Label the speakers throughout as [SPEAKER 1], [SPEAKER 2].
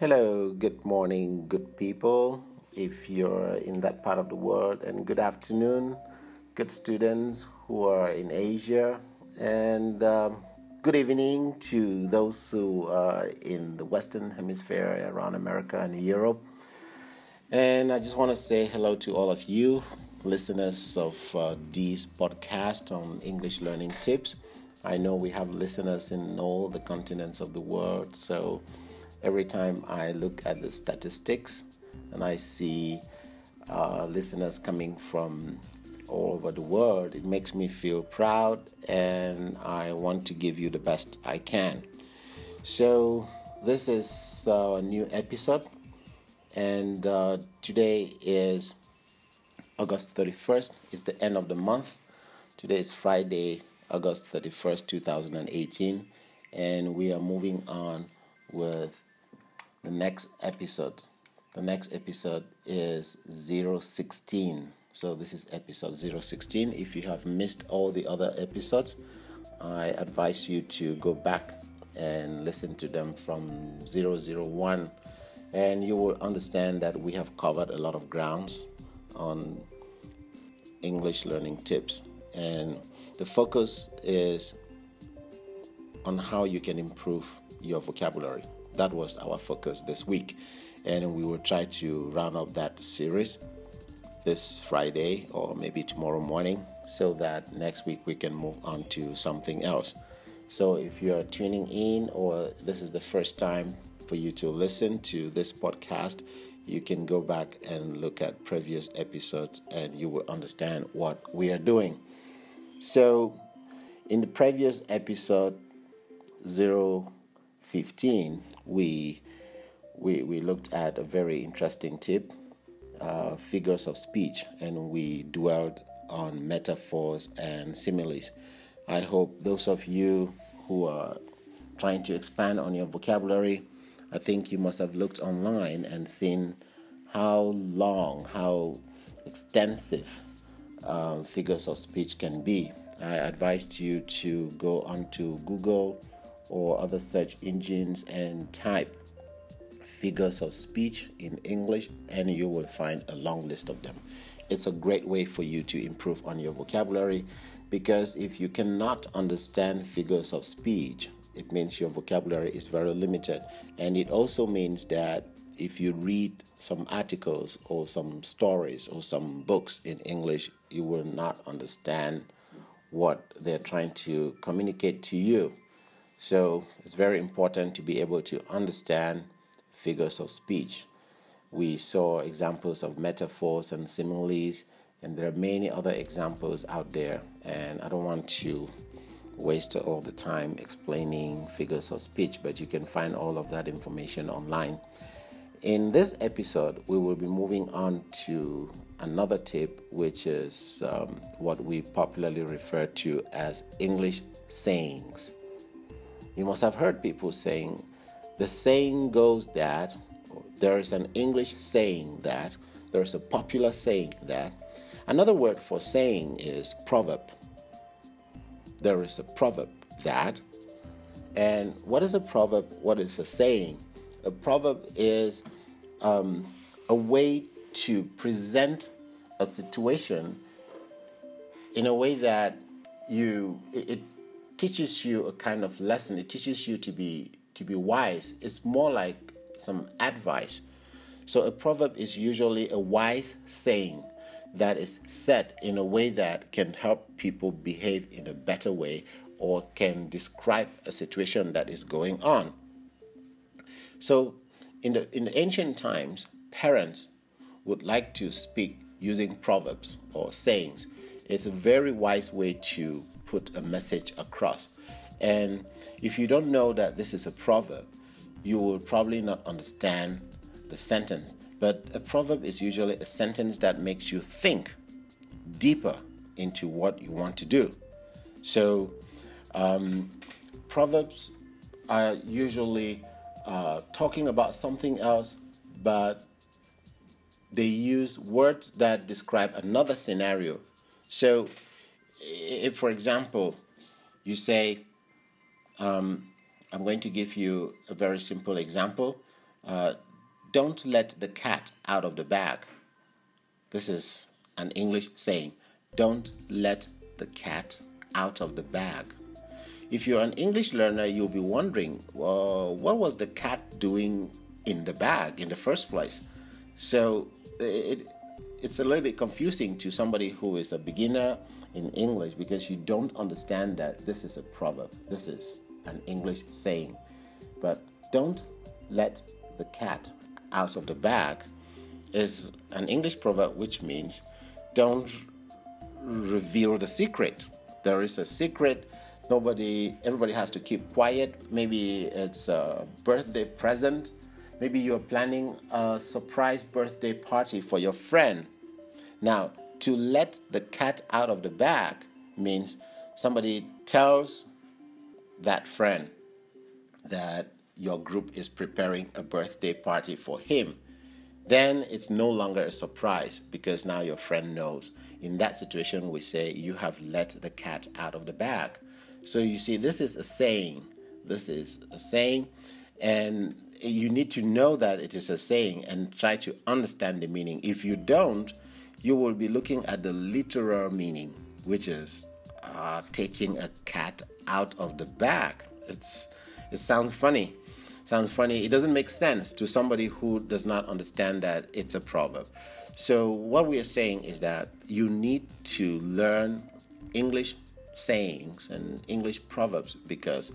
[SPEAKER 1] Hello, good morning, good people. If you're in that part of the world, and good afternoon, good students who are in Asia, and um, good evening to those who are in the Western Hemisphere around America and Europe. And I just want to say hello to all of you, listeners of uh, this podcast on English learning tips. I know we have listeners in all the continents of the world, so every time I look at the statistics and I see uh, listeners coming from all over the world, it makes me feel proud and I want to give you the best I can. So, this is a new episode, and uh, today is August 31st, it's the end of the month. Today is Friday, August 31st, 2018, and we are moving on with the next episode. The next episode is 016. So this is episode 016. If you have missed all the other episodes, I advise you to go back and listen to them from 001 and you will understand that we have covered a lot of grounds on English learning tips and the focus is on how you can improve your vocabulary that was our focus this week. And we will try to round up that series this Friday or maybe tomorrow morning so that next week we can move on to something else. So if you're tuning in or this is the first time for you to listen to this podcast, you can go back and look at previous episodes and you will understand what we are doing. So in the previous episode 015, we, we, we looked at a very interesting tip uh, figures of speech, and we dwelled on metaphors and similes. I hope those of you who are trying to expand on your vocabulary, I think you must have looked online and seen how long, how extensive um, figures of speech can be. I advised you to go onto Google or other search engines and type figures of speech in English, and you will find a long list of them. It's a great way for you to improve on your vocabulary because if you cannot understand figures of speech, it means your vocabulary is very limited. And it also means that if you read some articles or some stories or some books in English, you will not understand what they're trying to communicate to you. So it's very important to be able to understand figures of speech. We saw examples of metaphors and similes, and there are many other examples out there. And I don't want to waste all the time explaining figures of speech, but you can find all of that information online. In this episode, we will be moving on to another tip, which is um, what we popularly refer to as English sayings. You must have heard people saying, the saying goes that, there is an English saying that, there is a popular saying that. Another word for saying is proverb. There is a proverb that. And what is a proverb? What is a saying? A proverb is um, a way to present a situation in a way that you it, it teaches you a kind of lesson. It teaches you to be to be wise. It's more like some advice. So a proverb is usually a wise saying that is said in a way that can help people behave in a better way or can describe a situation that is going on. So in the in the ancient times, parents would like to speak using proverbs or sayings. It's a very wise way to put a message across. And if you don't know that this is a proverb, you will probably not understand the sentence. But a proverb is usually a sentence that makes you think deeper into what you want to do. So, um, proverbs are usually uh, talking about something else, but they use words that describe another scenario. So, if, for example, you say, um, I'm going to give you a very simple example. uh, don't let the cat out of the bag. This is an English saying. Don't let the cat out of the bag. If you're an English learner, you'll be wondering, well, what was the cat doing in the bag in the first place? So it, it's a little bit confusing to somebody who is a beginner in English because you don't understand that this is a proverb. This is an English saying. But don't let the cat out of the bag is an English proverb which means don't reveal the secret. There is a secret. Nobody, everybody has to keep quiet. Maybe it's a birthday present. Maybe you're planning a surprise birthday party for your friend. Now, to let the cat out of the bag means somebody tells that friend that your group is preparing a birthday party for him, then it's no longer a surprise because now your friend knows. In that situation, we say you have let the cat out of the bag. So you see, this is a saying. This is a saying, and you need to know that it is a saying and try to understand the meaning. If you don't, you will be looking at the literal meaning, which is uh, taking a cat out of the bag. It's it sounds funny, sounds funny. It doesn't make sense to somebody who does not understand that it's a proverb. So, what we are saying is that you need to learn English sayings and English proverbs because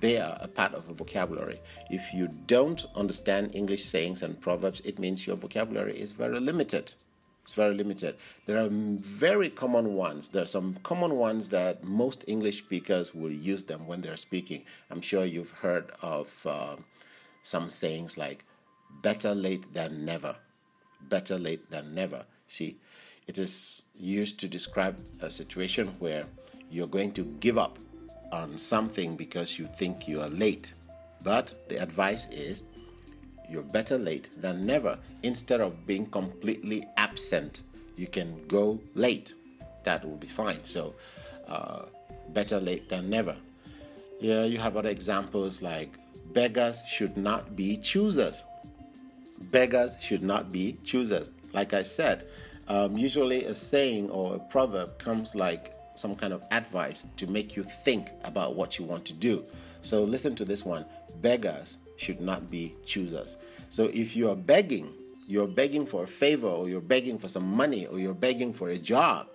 [SPEAKER 1] they are a part of a vocabulary. If you don't understand English sayings and proverbs, it means your vocabulary is very limited. It's very limited. There are very common ones. There are some common ones that most English speakers will use them when they're speaking. I'm sure you've heard of uh, some sayings like better late than never. Better late than never. See, it is used to describe a situation where you're going to give up on something because you think you are late. But the advice is you're better late than never. Instead of being completely absent, you can go late. That will be fine. So, uh, better late than never. Yeah, you have other examples like beggars should not be choosers. Beggars should not be choosers. Like I said, um, usually a saying or a proverb comes like some kind of advice to make you think about what you want to do. So listen to this one beggars should not be choosers. So if you are begging, you're begging for a favor, or you're begging for some money, or you're begging for a job,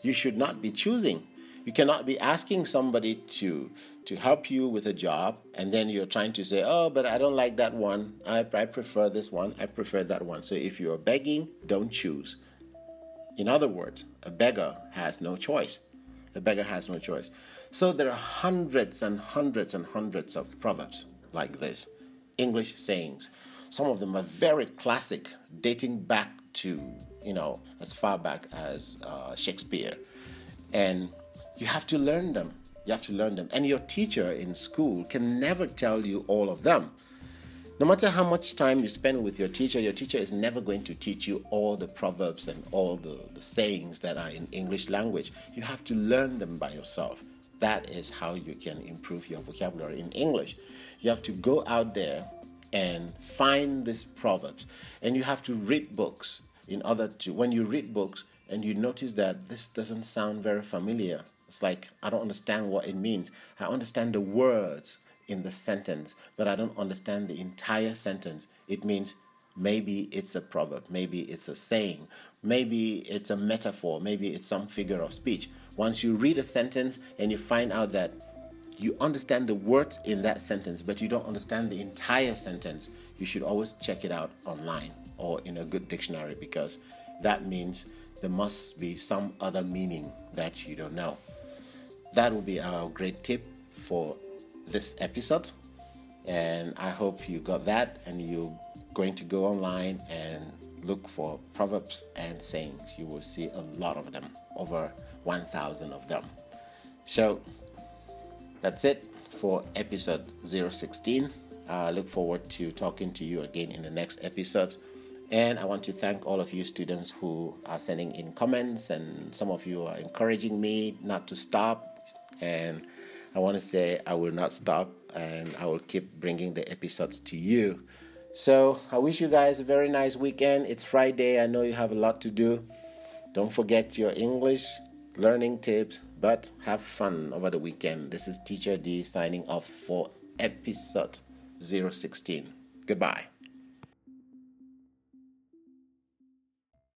[SPEAKER 1] you should not be choosing. You cannot be asking somebody to to help you with a job, and then you're trying to say, "Oh, but I don't like that one. I, I prefer this one. I prefer that one." So if you're begging, don't choose. In other words, a beggar has no choice. A beggar has no choice. So there are hundreds and hundreds and hundreds of proverbs like this, English sayings. Some of them are very classic, dating back to, you know, as far back as uh, Shakespeare. And you have to learn them. You have to learn them. And your teacher in school can never tell you all of them. No matter how much time you spend with your teacher, your teacher is never going to teach you all the proverbs and all the, the sayings that are in English language. You have to learn them by yourself. That is how you can improve your vocabulary in English. You have to go out there and find these proverbs. And you have to read books in order to, when you read books and you notice that this doesn't sound very familiar, it's like, I don't understand what it means. I understand the words, in the sentence, but I don't understand the entire sentence. It means maybe it's a proverb, maybe it's a saying, maybe it's a metaphor, maybe it's some figure of speech. Once you read a sentence and you find out that you understand the words in that sentence, but you don't understand the entire sentence, you should always check it out online or in a good dictionary because that means there must be some other meaning that you don't know. That will be our great tip for this episode. And I hope you got that and you're going to go online and look for proverbs and sayings. You will see a lot of them, over 1,000 of them. So that's it for episode 016. I look forward to talking to you again in the next episode. And I want to thank all of you students who are sending in comments, and some of you are encouraging me not to stop. And I want to say I will not stop and I will keep bringing the episodes to you. So I wish you guys a very nice weekend. It's Friday. I know you have a lot to do. Don't forget your English learning tips, but have fun over the weekend. This is Teacher D signing off for episode 016. Goodbye.